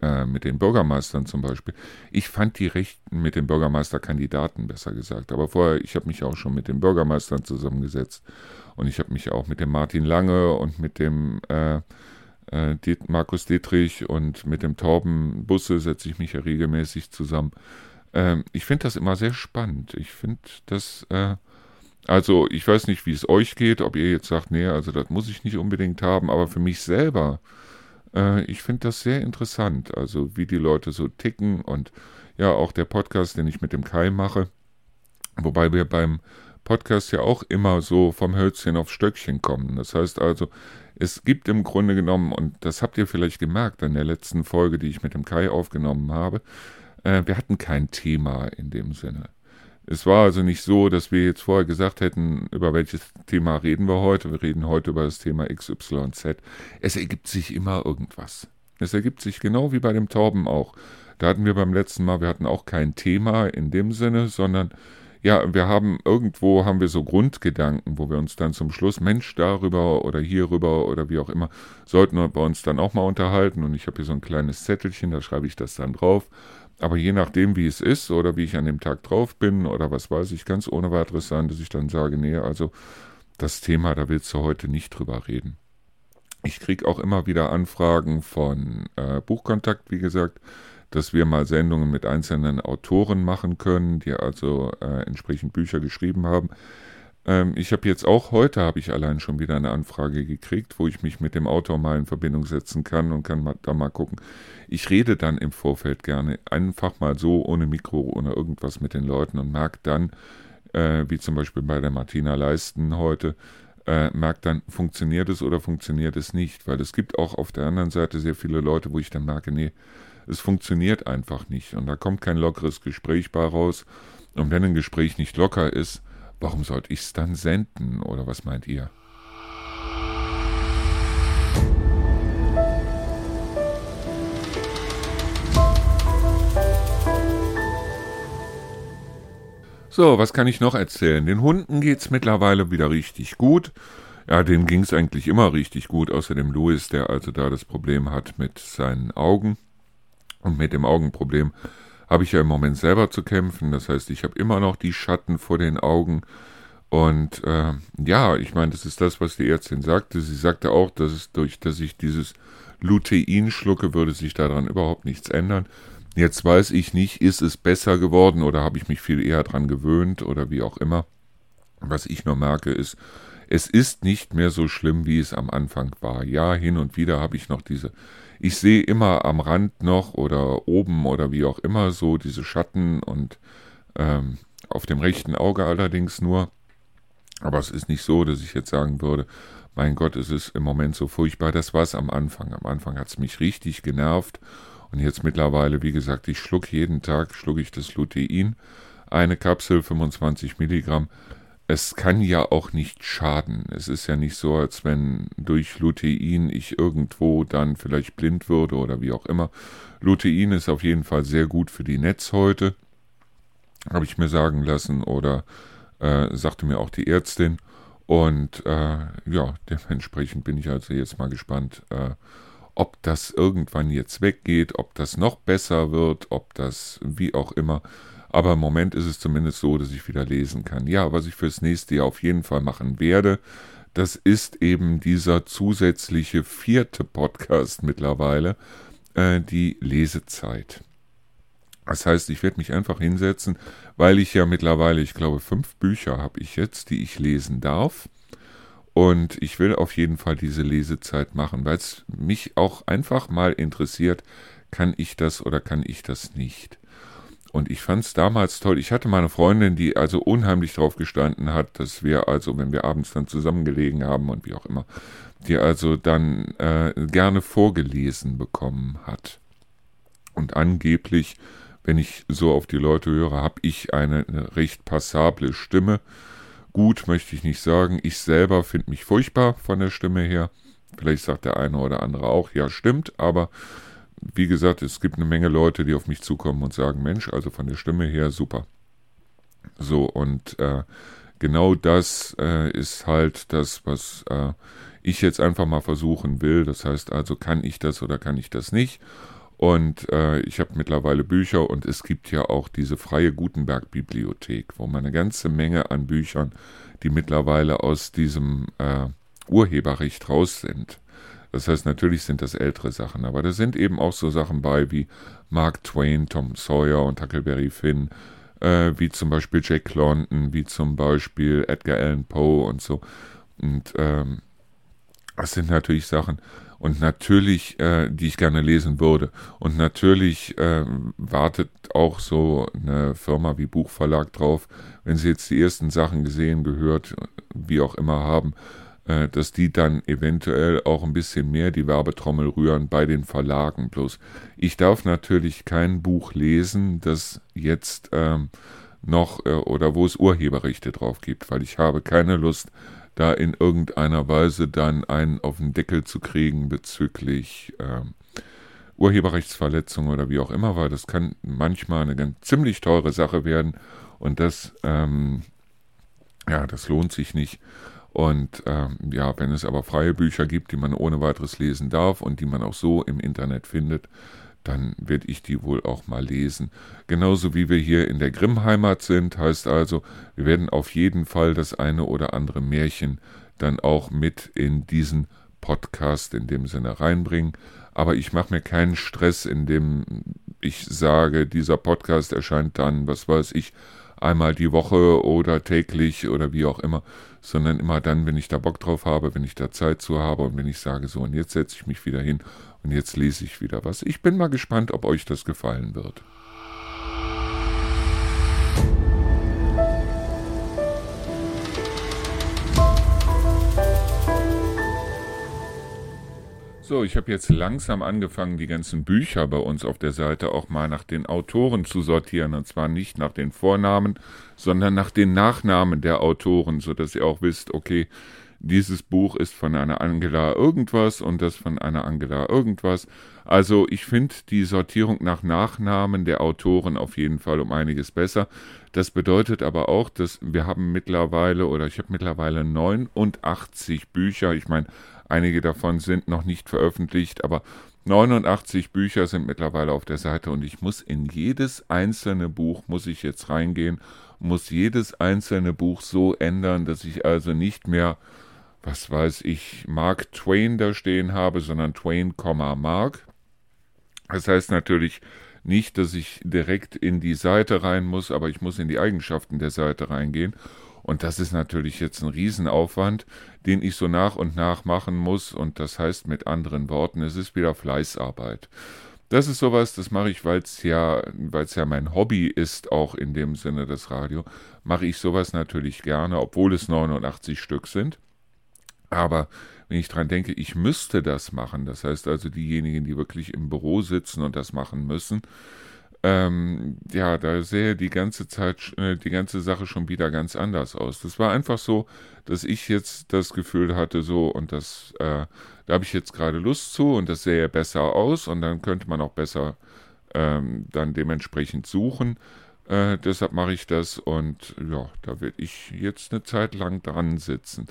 äh, mit den Bürgermeistern zum Beispiel. Ich fand die Rechten mit den Bürgermeisterkandidaten besser gesagt. Aber vorher, ich habe mich auch schon mit den Bürgermeistern zusammengesetzt und ich habe mich auch mit dem Martin Lange und mit dem äh, äh, Markus Dietrich und mit dem Torben Busse setze ich mich ja regelmäßig zusammen. Ähm, ich finde das immer sehr spannend. Ich finde das, äh, also ich weiß nicht, wie es euch geht, ob ihr jetzt sagt, nee, also das muss ich nicht unbedingt haben, aber für mich selber äh, ich finde das sehr interessant, also wie die Leute so ticken und ja, auch der Podcast, den ich mit dem Kai mache, wobei wir beim Podcast ja auch immer so vom Hölzchen auf Stöckchen kommen. Das heißt also, es gibt im Grunde genommen, und das habt ihr vielleicht gemerkt in der letzten Folge, die ich mit dem Kai aufgenommen habe, äh, wir hatten kein Thema in dem Sinne. Es war also nicht so, dass wir jetzt vorher gesagt hätten, über welches Thema reden wir heute. Wir reden heute über das Thema XYZ. Es ergibt sich immer irgendwas. Es ergibt sich genau wie bei dem Torben auch. Da hatten wir beim letzten Mal, wir hatten auch kein Thema in dem Sinne, sondern ja, wir haben irgendwo haben wir so Grundgedanken, wo wir uns dann zum Schluss, Mensch, darüber oder hierüber oder wie auch immer, sollten wir uns dann auch mal unterhalten. Und ich habe hier so ein kleines Zettelchen, da schreibe ich das dann drauf. Aber je nachdem, wie es ist oder wie ich an dem Tag drauf bin oder was weiß ich, ganz ohne weiteres sein, dass ich dann sage, nee, also das Thema, da willst du heute nicht drüber reden. Ich kriege auch immer wieder Anfragen von äh, Buchkontakt, wie gesagt, dass wir mal Sendungen mit einzelnen Autoren machen können, die also äh, entsprechend Bücher geschrieben haben. Ähm, ich habe jetzt auch heute, habe ich allein schon wieder eine Anfrage gekriegt, wo ich mich mit dem Autor mal in Verbindung setzen kann und kann mal, da mal gucken. Ich rede dann im Vorfeld gerne einfach mal so, ohne Mikro, ohne irgendwas mit den Leuten und merke dann, äh, wie zum Beispiel bei der Martina Leisten heute, äh, merkt dann, funktioniert es oder funktioniert es nicht. Weil es gibt auch auf der anderen Seite sehr viele Leute, wo ich dann merke, nee, es funktioniert einfach nicht. Und da kommt kein lockeres Gespräch bei raus. Und wenn ein Gespräch nicht locker ist, warum sollte ich es dann senden? Oder was meint ihr? So, was kann ich noch erzählen? Den Hunden geht's mittlerweile wieder richtig gut. Ja, denen ging's eigentlich immer richtig gut, außer dem Louis, der also da das Problem hat mit seinen Augen. Und mit dem Augenproblem habe ich ja im Moment selber zu kämpfen. Das heißt, ich habe immer noch die Schatten vor den Augen. Und äh, ja, ich meine, das ist das, was die Ärztin sagte. Sie sagte auch, dass es durch, dass ich dieses Lutein schlucke, würde sich daran überhaupt nichts ändern. Jetzt weiß ich nicht, ist es besser geworden oder habe ich mich viel eher dran gewöhnt oder wie auch immer. Was ich nur merke ist, es ist nicht mehr so schlimm, wie es am Anfang war. Ja, hin und wieder habe ich noch diese, ich sehe immer am Rand noch oder oben oder wie auch immer so diese Schatten und ähm, auf dem rechten Auge allerdings nur. Aber es ist nicht so, dass ich jetzt sagen würde, mein Gott, es ist im Moment so furchtbar. Das war es am Anfang. Am Anfang hat es mich richtig genervt und jetzt mittlerweile, wie gesagt, ich schluck jeden Tag, schlucke ich das Lutein, eine Kapsel, 25 Milligramm. Es kann ja auch nicht schaden. Es ist ja nicht so, als wenn durch Lutein ich irgendwo dann vielleicht blind würde oder wie auch immer. Lutein ist auf jeden Fall sehr gut für die Netzhäute, habe ich mir sagen lassen oder äh, sagte mir auch die Ärztin. Und äh, ja, dementsprechend bin ich also jetzt mal gespannt, äh, ob das irgendwann jetzt weggeht, ob das noch besser wird, ob das wie auch immer. Aber im Moment ist es zumindest so, dass ich wieder lesen kann. Ja, was ich fürs nächste Jahr auf jeden Fall machen werde, das ist eben dieser zusätzliche vierte Podcast mittlerweile, äh, die Lesezeit. Das heißt, ich werde mich einfach hinsetzen, weil ich ja mittlerweile, ich glaube, fünf Bücher habe ich jetzt, die ich lesen darf. Und ich will auf jeden Fall diese Lesezeit machen, weil es mich auch einfach mal interessiert, kann ich das oder kann ich das nicht. Und ich fand es damals toll. Ich hatte meine Freundin, die also unheimlich drauf gestanden hat, dass wir also, wenn wir abends dann zusammengelegen haben und wie auch immer, die also dann äh, gerne vorgelesen bekommen hat. Und angeblich, wenn ich so auf die Leute höre, habe ich eine, eine recht passable Stimme. Gut möchte ich nicht sagen. Ich selber finde mich furchtbar von der Stimme her. Vielleicht sagt der eine oder andere auch, ja stimmt, aber wie gesagt, es gibt eine Menge Leute, die auf mich zukommen und sagen, Mensch, also von der Stimme her super. So, und äh, genau das äh, ist halt das, was äh, ich jetzt einfach mal versuchen will. Das heißt also, kann ich das oder kann ich das nicht? Und äh, ich habe mittlerweile Bücher und es gibt ja auch diese freie Gutenberg-Bibliothek, wo man eine ganze Menge an Büchern, die mittlerweile aus diesem äh, Urheberrecht raus sind. Das heißt, natürlich sind das ältere Sachen, aber da sind eben auch so Sachen bei wie Mark Twain, Tom Sawyer und Huckleberry Finn, äh, wie zum Beispiel Jack London, wie zum Beispiel Edgar Allan Poe und so. Und ähm, das sind natürlich Sachen, und natürlich, äh, die ich gerne lesen würde. Und natürlich äh, wartet auch so eine Firma wie Buchverlag drauf, wenn sie jetzt die ersten Sachen gesehen, gehört, wie auch immer haben, äh, dass die dann eventuell auch ein bisschen mehr die Werbetrommel rühren bei den Verlagen. Bloß ich darf natürlich kein Buch lesen, das jetzt ähm, noch äh, oder wo es Urheberrechte drauf gibt, weil ich habe keine Lust, da in irgendeiner Weise dann einen auf den Deckel zu kriegen bezüglich äh, Urheberrechtsverletzung oder wie auch immer, weil das kann manchmal eine ganz ziemlich teure Sache werden und das, ähm, ja, das lohnt sich nicht. Und ähm, ja, wenn es aber freie Bücher gibt, die man ohne weiteres lesen darf und die man auch so im Internet findet, dann werde ich die wohl auch mal lesen. Genauso wie wir hier in der Grimm-Heimat sind, heißt also, wir werden auf jeden Fall das eine oder andere Märchen dann auch mit in diesen Podcast in dem Sinne reinbringen. Aber ich mache mir keinen Stress, indem ich sage, dieser Podcast erscheint dann, was weiß ich, einmal die Woche oder täglich oder wie auch immer, sondern immer dann, wenn ich da Bock drauf habe, wenn ich da Zeit zu habe und wenn ich sage, so und jetzt setze ich mich wieder hin und jetzt lese ich wieder was. Ich bin mal gespannt, ob euch das gefallen wird. So, ich habe jetzt langsam angefangen, die ganzen Bücher bei uns auf der Seite auch mal nach den Autoren zu sortieren. Und zwar nicht nach den Vornamen, sondern nach den Nachnamen der Autoren, sodass ihr auch wisst, okay, dieses Buch ist von einer Angela irgendwas und das von einer Angela irgendwas. Also ich finde die Sortierung nach Nachnamen der Autoren auf jeden Fall um einiges besser. Das bedeutet aber auch, dass wir haben mittlerweile oder ich habe mittlerweile 89 Bücher. Ich meine, Einige davon sind noch nicht veröffentlicht, aber 89 Bücher sind mittlerweile auf der Seite und ich muss in jedes einzelne Buch, muss ich jetzt reingehen, muss jedes einzelne Buch so ändern, dass ich also nicht mehr, was weiß ich, Mark Twain da stehen habe, sondern Twain, Mark. Das heißt natürlich nicht, dass ich direkt in die Seite rein muss, aber ich muss in die Eigenschaften der Seite reingehen und das ist natürlich jetzt ein Riesenaufwand, den ich so nach und nach machen muss. Und das heißt mit anderen Worten, es ist wieder Fleißarbeit. Das ist sowas, das mache ich, weil es ja, ja mein Hobby ist, auch in dem Sinne des Radio, mache ich sowas natürlich gerne, obwohl es 89 Stück sind. Aber wenn ich dran denke, ich müsste das machen, das heißt also diejenigen, die wirklich im Büro sitzen und das machen müssen, ähm, ja, da sähe die ganze Zeit, äh, die ganze Sache schon wieder ganz anders aus. Das war einfach so, dass ich jetzt das Gefühl hatte, so, und das, äh, da habe ich jetzt gerade Lust zu und das sähe besser aus und dann könnte man auch besser ähm, dann dementsprechend suchen. Äh, deshalb mache ich das und ja, da werde ich jetzt eine Zeit lang dran sitzen.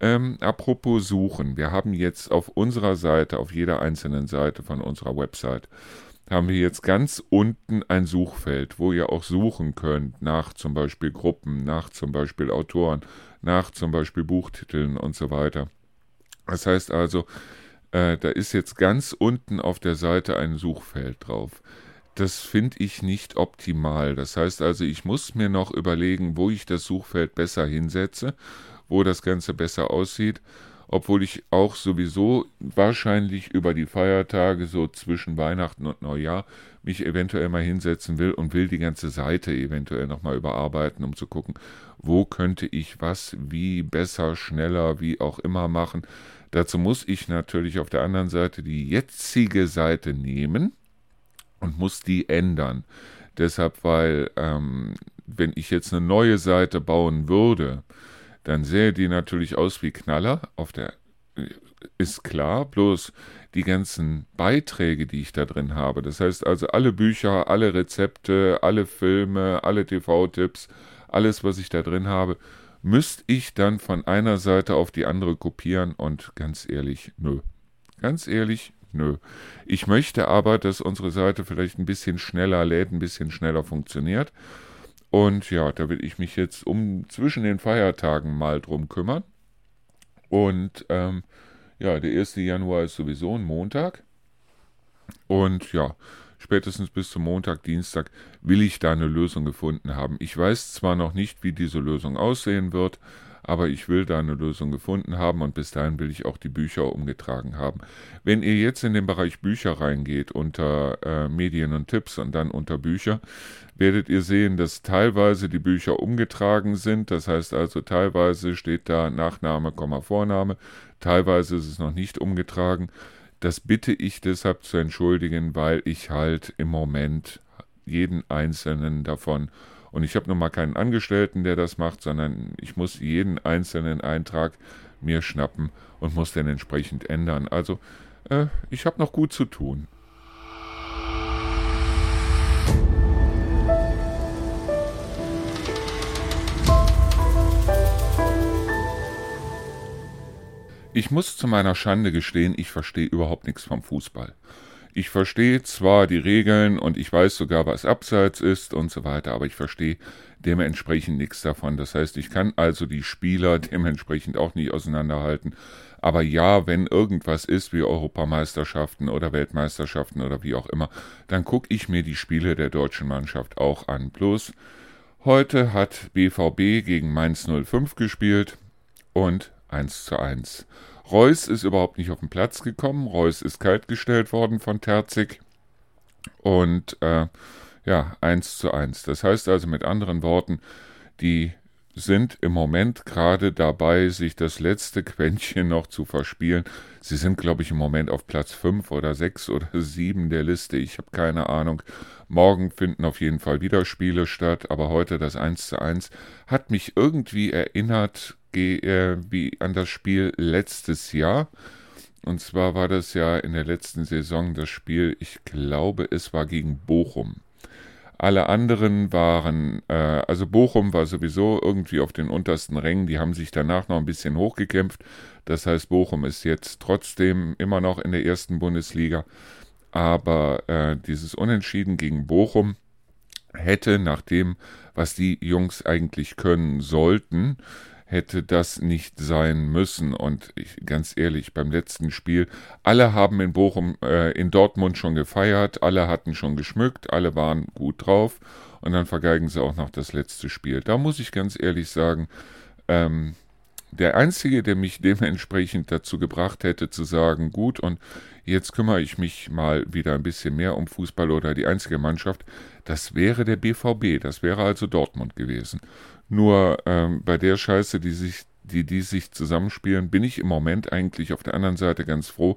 Ähm, apropos Suchen, wir haben jetzt auf unserer Seite, auf jeder einzelnen Seite von unserer Website, haben wir jetzt ganz unten ein Suchfeld, wo ihr auch suchen könnt nach zum Beispiel Gruppen, nach zum Beispiel Autoren, nach zum Beispiel Buchtiteln und so weiter. Das heißt also, äh, da ist jetzt ganz unten auf der Seite ein Suchfeld drauf. Das finde ich nicht optimal. Das heißt also, ich muss mir noch überlegen, wo ich das Suchfeld besser hinsetze, wo das Ganze besser aussieht obwohl ich auch sowieso wahrscheinlich über die Feiertage so zwischen Weihnachten und Neujahr mich eventuell mal hinsetzen will und will die ganze Seite eventuell nochmal überarbeiten, um zu gucken, wo könnte ich was wie besser, schneller, wie auch immer machen. Dazu muss ich natürlich auf der anderen Seite die jetzige Seite nehmen und muss die ändern. Deshalb, weil ähm, wenn ich jetzt eine neue Seite bauen würde, dann sähe die natürlich aus wie Knaller. Auf der ist klar, bloß die ganzen Beiträge, die ich da drin habe. Das heißt also alle Bücher, alle Rezepte, alle Filme, alle TV-Tipps, alles, was ich da drin habe, müsste ich dann von einer Seite auf die andere kopieren und ganz ehrlich, nö. Ganz ehrlich, nö. Ich möchte aber, dass unsere Seite vielleicht ein bisschen schneller lädt, ein bisschen schneller funktioniert. Und ja, da will ich mich jetzt um zwischen den Feiertagen mal drum kümmern. Und ähm, ja, der 1. Januar ist sowieso ein Montag. Und ja, spätestens bis zum Montag, Dienstag will ich da eine Lösung gefunden haben. Ich weiß zwar noch nicht, wie diese Lösung aussehen wird, aber ich will da eine Lösung gefunden haben und bis dahin will ich auch die Bücher umgetragen haben. Wenn ihr jetzt in den Bereich Bücher reingeht, unter äh, Medien und Tipps und dann unter Bücher, werdet ihr sehen, dass teilweise die Bücher umgetragen sind. Das heißt also, teilweise steht da Nachname, Vorname, teilweise ist es noch nicht umgetragen. Das bitte ich deshalb zu entschuldigen, weil ich halt im Moment jeden einzelnen davon und ich habe nun mal keinen Angestellten, der das macht, sondern ich muss jeden einzelnen Eintrag mir schnappen und muss den entsprechend ändern. Also äh, ich habe noch gut zu tun. Ich muss zu meiner Schande gestehen, ich verstehe überhaupt nichts vom Fußball. Ich verstehe zwar die Regeln und ich weiß sogar, was Abseits ist und so weiter, aber ich verstehe dementsprechend nichts davon. Das heißt, ich kann also die Spieler dementsprechend auch nicht auseinanderhalten. Aber ja, wenn irgendwas ist wie Europameisterschaften oder Weltmeisterschaften oder wie auch immer, dann gucke ich mir die Spiele der deutschen Mannschaft auch an. Plus, heute hat BVB gegen Mainz 05 gespielt und 1 zu 1. Reus ist überhaupt nicht auf den Platz gekommen. Reus ist kaltgestellt worden von Terzig. Und äh, ja, 1 zu 1. Das heißt also mit anderen Worten, die sind im Moment gerade dabei, sich das letzte Quäntchen noch zu verspielen. Sie sind, glaube ich, im Moment auf Platz 5 oder 6 oder 7 der Liste. Ich habe keine Ahnung. Morgen finden auf jeden Fall wieder Spiele statt, aber heute das 1 zu 1 hat mich irgendwie erinnert äh, wie an das Spiel letztes Jahr. Und zwar war das ja in der letzten Saison das Spiel, ich glaube, es war gegen Bochum. Alle anderen waren, äh, also Bochum war sowieso irgendwie auf den untersten Rängen, die haben sich danach noch ein bisschen hochgekämpft. Das heißt, Bochum ist jetzt trotzdem immer noch in der ersten Bundesliga. Aber äh, dieses Unentschieden gegen Bochum hätte nach dem, was die Jungs eigentlich können sollten, hätte das nicht sein müssen. Und ich, ganz ehrlich, beim letzten Spiel, alle haben in Bochum, äh, in Dortmund schon gefeiert, alle hatten schon geschmückt, alle waren gut drauf und dann vergeigen sie auch noch das letzte Spiel. Da muss ich ganz ehrlich sagen, ähm, der Einzige, der mich dementsprechend dazu gebracht hätte zu sagen, gut, und jetzt kümmere ich mich mal wieder ein bisschen mehr um Fußball oder die einzige Mannschaft, das wäre der BVB, das wäre also Dortmund gewesen. Nur ähm, bei der Scheiße, die sich, die, die sich zusammenspielen, bin ich im Moment eigentlich auf der anderen Seite ganz froh,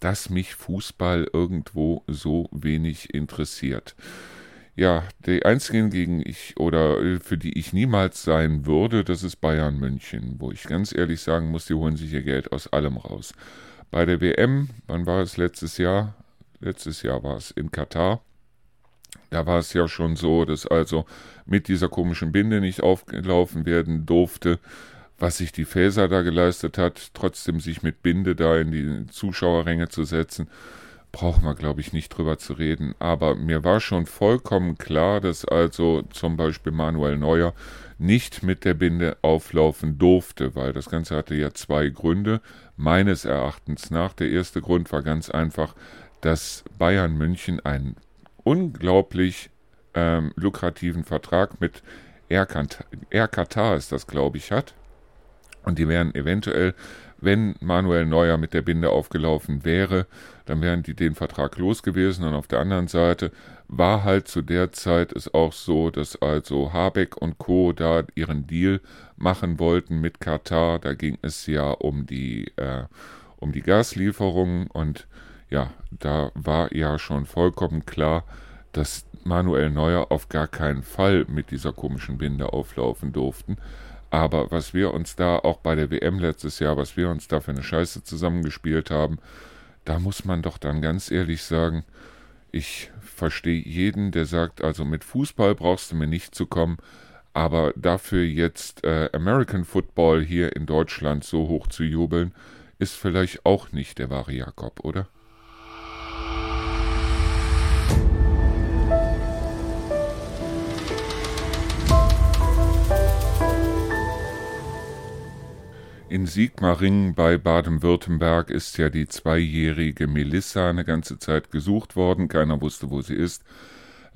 dass mich Fußball irgendwo so wenig interessiert. Ja, die einzigen gegen ich oder äh, für die ich niemals sein würde, das ist Bayern München, wo ich ganz ehrlich sagen muss, die holen sich ihr Geld aus allem raus. Bei der WM, wann war es letztes Jahr? Letztes Jahr war es in Katar. Da war es ja schon so, dass also mit dieser komischen Binde nicht aufgelaufen werden durfte, was sich die Faeser da geleistet hat, trotzdem sich mit Binde da in die Zuschauerränge zu setzen, brauchen wir, glaube ich, nicht drüber zu reden. Aber mir war schon vollkommen klar, dass also zum Beispiel Manuel Neuer nicht mit der Binde auflaufen durfte, weil das Ganze hatte ja zwei Gründe. Meines Erachtens nach. Der erste Grund war ganz einfach, dass Bayern München einen unglaublich ähm, lukrativen Vertrag mit Air, Air Qatar ist das, glaube ich, hat. Und die wären eventuell, wenn Manuel Neuer mit der Binde aufgelaufen wäre, dann wären die den Vertrag los gewesen. Und auf der anderen Seite war halt zu der Zeit es auch so, dass also Habeck und Co. da ihren Deal machen wollten mit Katar. Da ging es ja um die, äh, um die Gaslieferungen und ja, da war ja schon vollkommen klar, dass Manuel Neuer auf gar keinen Fall mit dieser komischen Binde auflaufen durften. Aber was wir uns da auch bei der WM letztes Jahr, was wir uns da für eine Scheiße zusammengespielt haben, da muss man doch dann ganz ehrlich sagen, ich verstehe jeden, der sagt, also mit Fußball brauchst du mir nicht zu kommen, aber dafür jetzt äh, American Football hier in Deutschland so hoch zu jubeln, ist vielleicht auch nicht der wahre Jakob, oder? In Sigmaringen bei Baden-Württemberg ist ja die zweijährige Melissa eine ganze Zeit gesucht worden. Keiner wusste, wo sie ist.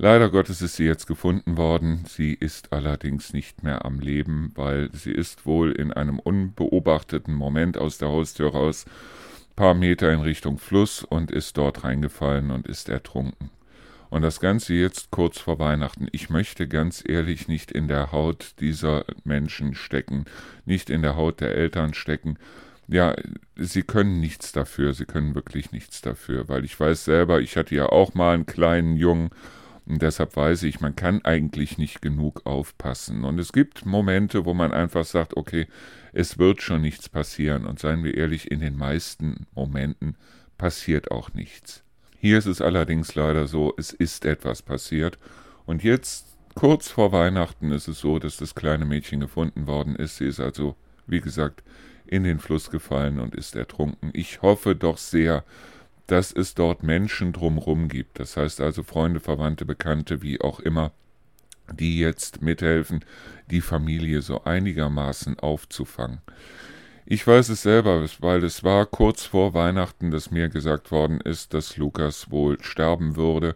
Leider Gottes ist sie jetzt gefunden worden. Sie ist allerdings nicht mehr am Leben, weil sie ist wohl in einem unbeobachteten Moment aus der Haustür raus, paar Meter in Richtung Fluss und ist dort reingefallen und ist ertrunken. Und das Ganze jetzt kurz vor Weihnachten. Ich möchte ganz ehrlich nicht in der Haut dieser Menschen stecken, nicht in der Haut der Eltern stecken. Ja, sie können nichts dafür, sie können wirklich nichts dafür, weil ich weiß selber, ich hatte ja auch mal einen kleinen Jungen und deshalb weiß ich, man kann eigentlich nicht genug aufpassen. Und es gibt Momente, wo man einfach sagt, okay, es wird schon nichts passieren. Und seien wir ehrlich, in den meisten Momenten passiert auch nichts. Hier ist es allerdings leider so, es ist etwas passiert. Und jetzt, kurz vor Weihnachten, ist es so, dass das kleine Mädchen gefunden worden ist. Sie ist also, wie gesagt, in den Fluss gefallen und ist ertrunken. Ich hoffe doch sehr, dass es dort Menschen drumherum gibt. Das heißt also Freunde, Verwandte, Bekannte, wie auch immer, die jetzt mithelfen, die Familie so einigermaßen aufzufangen. Ich weiß es selber, weil es war kurz vor Weihnachten, dass mir gesagt worden ist, dass Lukas wohl sterben würde.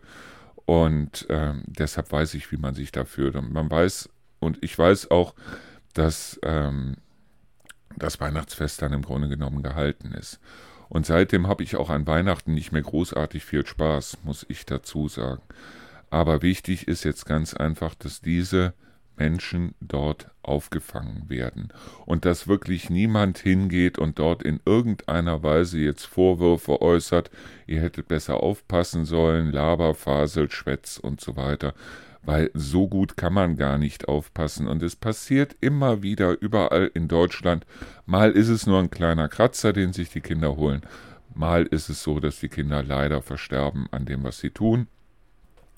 Und äh, deshalb weiß ich, wie man sich da fühlt. Und man weiß, und ich weiß auch, dass ähm, das Weihnachtsfest dann im Grunde genommen gehalten ist. Und seitdem habe ich auch an Weihnachten nicht mehr großartig viel Spaß, muss ich dazu sagen. Aber wichtig ist jetzt ganz einfach, dass diese Menschen dort aufgefangen werden und dass wirklich niemand hingeht und dort in irgendeiner Weise jetzt Vorwürfe äußert, ihr hättet besser aufpassen sollen, Laber, Fasel, Schwätz und so weiter, weil so gut kann man gar nicht aufpassen und es passiert immer wieder überall in Deutschland. Mal ist es nur ein kleiner Kratzer, den sich die Kinder holen, mal ist es so, dass die Kinder leider versterben an dem, was sie tun.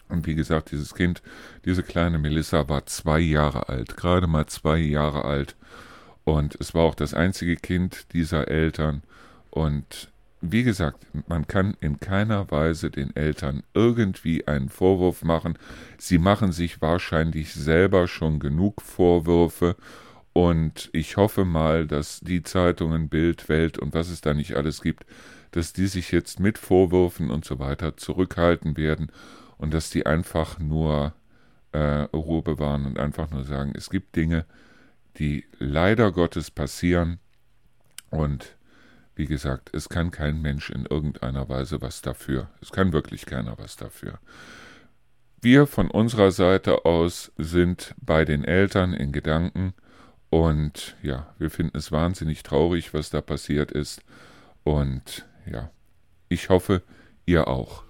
Und wie gesagt, dieses Kind, diese kleine Melissa war zwei Jahre alt, gerade mal zwei Jahre alt. Und es war auch das einzige Kind dieser Eltern. Und wie gesagt, man kann in keiner Weise den Eltern irgendwie einen Vorwurf machen. Sie machen sich wahrscheinlich selber schon genug Vorwürfe. Und ich hoffe mal, dass die Zeitungen, Bild, Welt und was es da nicht alles gibt, dass die sich jetzt mit Vorwürfen und so weiter zurückhalten werden und dass die einfach nur äh, Ruhe bewahren und einfach nur sagen, es gibt Dinge, die leider Gottes passieren und wie gesagt, es kann kein Mensch in irgendeiner Weise was dafür. Es kann wirklich keiner was dafür. Wir von unserer Seite aus sind bei den Eltern in Gedanken und ja, wir finden es wahnsinnig traurig, was da passiert ist. Und ja, ich hoffe, ihr auch.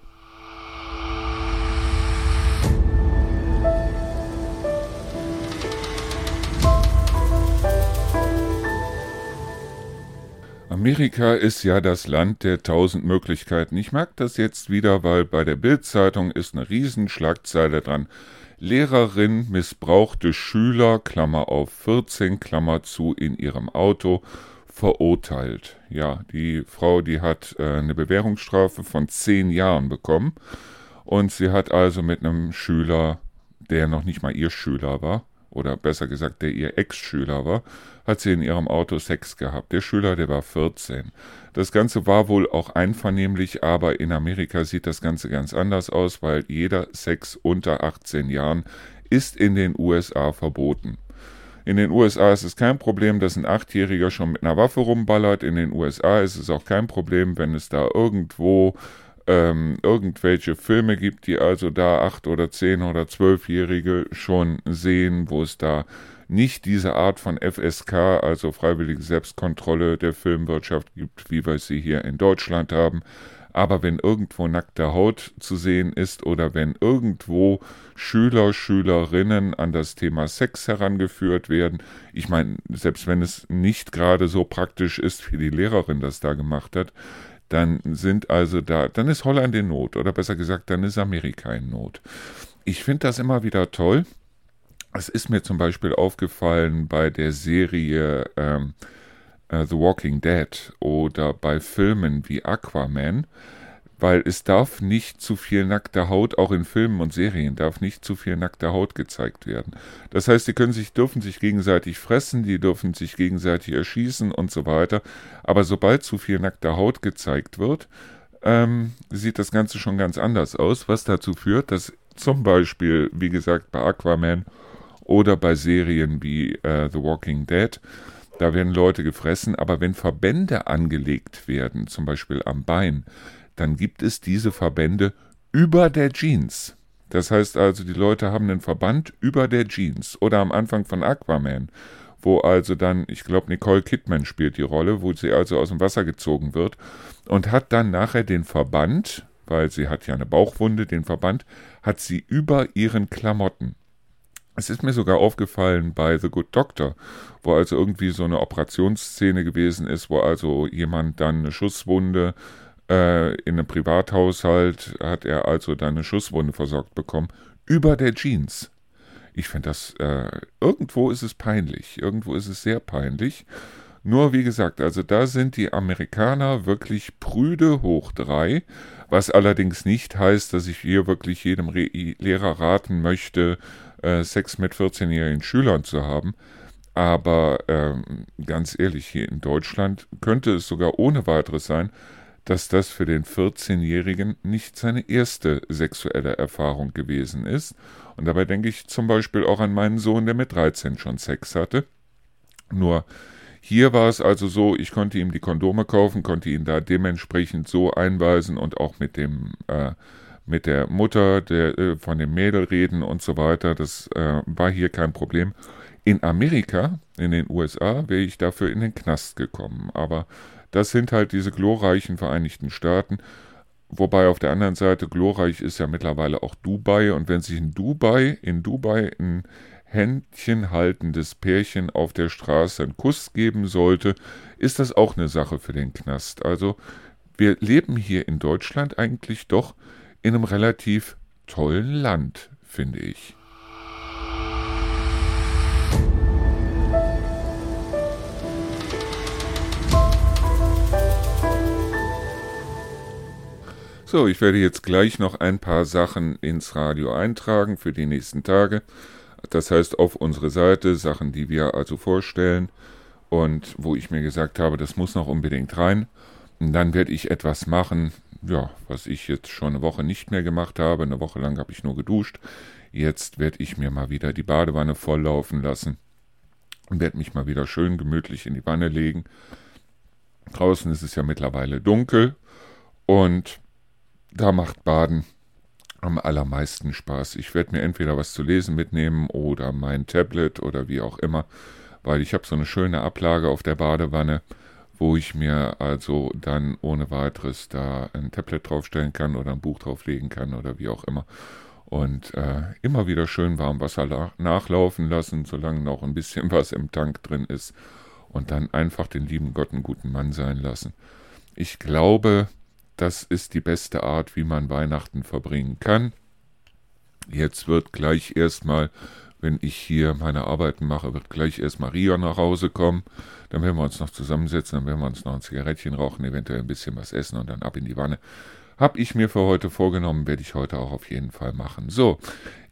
Amerika ist ja das Land der tausend Möglichkeiten. Ich mag das jetzt wieder, weil bei der Bildzeitung ist eine Riesenschlagzeile dran. Lehrerin missbrauchte Schüler, Klammer auf 14, Klammer zu, in ihrem Auto, verurteilt. Ja, die Frau, die hat äh, eine Bewährungsstrafe von zehn Jahren bekommen und sie hat also mit einem Schüler, der noch nicht mal ihr Schüler war, oder besser gesagt, der ihr Ex-Schüler war, hat sie in ihrem Auto Sex gehabt. Der Schüler, der war 14. Das Ganze war wohl auch einvernehmlich, aber in Amerika sieht das Ganze ganz anders aus, weil jeder Sex unter 18 Jahren ist in den USA verboten. In den USA ist es kein Problem, dass ein Achtjähriger schon mit einer Waffe rumballert. In den USA ist es auch kein Problem, wenn es da irgendwo ähm, irgendwelche Filme gibt, die also da acht oder zehn oder zwölfjährige schon sehen, wo es da nicht diese Art von FSK, also freiwillige Selbstkontrolle der Filmwirtschaft gibt, wie wir sie hier in Deutschland haben. Aber wenn irgendwo nackte Haut zu sehen ist oder wenn irgendwo Schüler, Schülerinnen an das Thema Sex herangeführt werden, ich meine, selbst wenn es nicht gerade so praktisch ist, wie die Lehrerin das da gemacht hat, dann sind also da, dann ist Holland in Not oder besser gesagt, dann ist Amerika in Not. Ich finde das immer wieder toll. Es ist mir zum Beispiel aufgefallen bei der Serie ähm, uh, The Walking Dead oder bei Filmen wie Aquaman, weil es darf nicht zu viel nackte Haut, auch in Filmen und Serien darf nicht zu viel nackte Haut gezeigt werden. Das heißt, die können sich, dürfen sich gegenseitig fressen, die dürfen sich gegenseitig erschießen und so weiter. Aber sobald zu viel nackte Haut gezeigt wird, ähm, sieht das Ganze schon ganz anders aus, was dazu führt, dass zum Beispiel, wie gesagt, bei Aquaman oder bei Serien wie äh, The Walking Dead, da werden Leute gefressen, aber wenn Verbände angelegt werden, zum Beispiel am Bein, dann gibt es diese Verbände über der Jeans. Das heißt also, die Leute haben einen Verband über der Jeans oder am Anfang von Aquaman, wo also dann, ich glaube, Nicole Kidman spielt die Rolle, wo sie also aus dem Wasser gezogen wird und hat dann nachher den Verband, weil sie hat ja eine Bauchwunde, den Verband hat sie über ihren Klamotten. Es ist mir sogar aufgefallen bei The Good Doctor, wo also irgendwie so eine Operationsszene gewesen ist, wo also jemand dann eine Schusswunde äh, in einem Privathaushalt hat er also dann eine Schusswunde versorgt bekommen über der Jeans. Ich finde das, äh, irgendwo ist es peinlich, irgendwo ist es sehr peinlich. Nur wie gesagt, also da sind die Amerikaner wirklich prüde hoch drei, was allerdings nicht heißt, dass ich hier wirklich jedem Re Lehrer raten möchte, äh, Sex mit 14-jährigen Schülern zu haben. Aber ähm, ganz ehrlich, hier in Deutschland könnte es sogar ohne weiteres sein, dass das für den 14-Jährigen nicht seine erste sexuelle Erfahrung gewesen ist. Und dabei denke ich zum Beispiel auch an meinen Sohn, der mit 13 schon Sex hatte. Nur hier war es also so, ich konnte ihm die Kondome kaufen, konnte ihn da dementsprechend so einweisen und auch mit dem äh, mit der Mutter der, äh, von dem Mädel reden und so weiter. Das äh, war hier kein Problem. In Amerika, in den USA, wäre ich dafür in den Knast gekommen. Aber das sind halt diese glorreichen Vereinigten Staaten. Wobei auf der anderen Seite glorreich ist ja mittlerweile auch Dubai. Und wenn sich in Dubai, in Dubai ein Händchen haltendes Pärchen auf der Straße einen Kuss geben sollte, ist das auch eine Sache für den Knast. Also wir leben hier in Deutschland eigentlich doch in einem relativ tollen Land, finde ich. So, ich werde jetzt gleich noch ein paar Sachen ins Radio eintragen für die nächsten Tage. Das heißt, auf unsere Seite Sachen, die wir also vorstellen und wo ich mir gesagt habe, das muss noch unbedingt rein. Und dann werde ich etwas machen, ja, was ich jetzt schon eine Woche nicht mehr gemacht habe. Eine Woche lang habe ich nur geduscht. Jetzt werde ich mir mal wieder die Badewanne volllaufen lassen und werde mich mal wieder schön gemütlich in die Wanne legen. Draußen ist es ja mittlerweile dunkel und da macht Baden am allermeisten Spaß. Ich werde mir entweder was zu lesen mitnehmen oder mein Tablet oder wie auch immer, weil ich habe so eine schöne Ablage auf der Badewanne, wo ich mir also dann ohne weiteres da ein Tablet draufstellen kann oder ein Buch drauflegen kann oder wie auch immer. Und äh, immer wieder schön warm Wasser nachlaufen lassen, solange noch ein bisschen was im Tank drin ist. Und dann einfach den lieben Gott einen guten Mann sein lassen. Ich glaube, das ist die beste Art, wie man Weihnachten verbringen kann. Jetzt wird gleich erstmal, wenn ich hier meine Arbeiten mache, wird gleich erst Maria nach Hause kommen. Dann werden wir uns noch zusammensetzen, dann werden wir uns noch ein Zigarettchen rauchen, eventuell ein bisschen was essen und dann ab in die Wanne. Hab ich mir für heute vorgenommen, werde ich heute auch auf jeden Fall machen. So,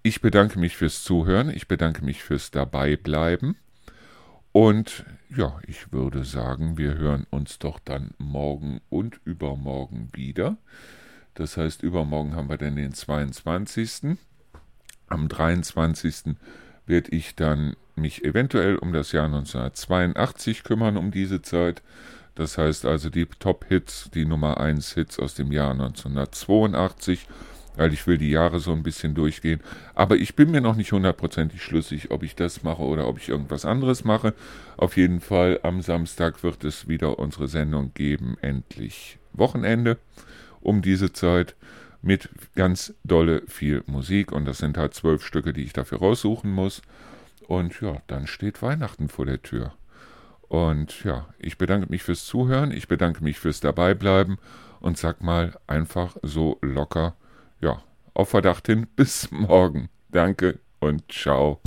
ich bedanke mich fürs Zuhören, ich bedanke mich fürs Dabeibleiben. Und ja, ich würde sagen, wir hören uns doch dann morgen und übermorgen wieder. Das heißt, übermorgen haben wir dann den 22. Am 23. werde ich dann mich eventuell um das Jahr 1982 kümmern, um diese Zeit. Das heißt also die Top-Hits, die Nummer 1 Hits aus dem Jahr 1982 weil ich will die Jahre so ein bisschen durchgehen. Aber ich bin mir noch nicht hundertprozentig schlüssig, ob ich das mache oder ob ich irgendwas anderes mache. Auf jeden Fall am Samstag wird es wieder unsere Sendung geben, endlich Wochenende um diese Zeit mit ganz dolle viel Musik und das sind halt zwölf Stücke, die ich dafür raussuchen muss. Und ja, dann steht Weihnachten vor der Tür. Und ja, ich bedanke mich fürs Zuhören, ich bedanke mich fürs Dabeibleiben und sag mal einfach so locker ja, auf Verdacht hin. Bis morgen. Danke und ciao.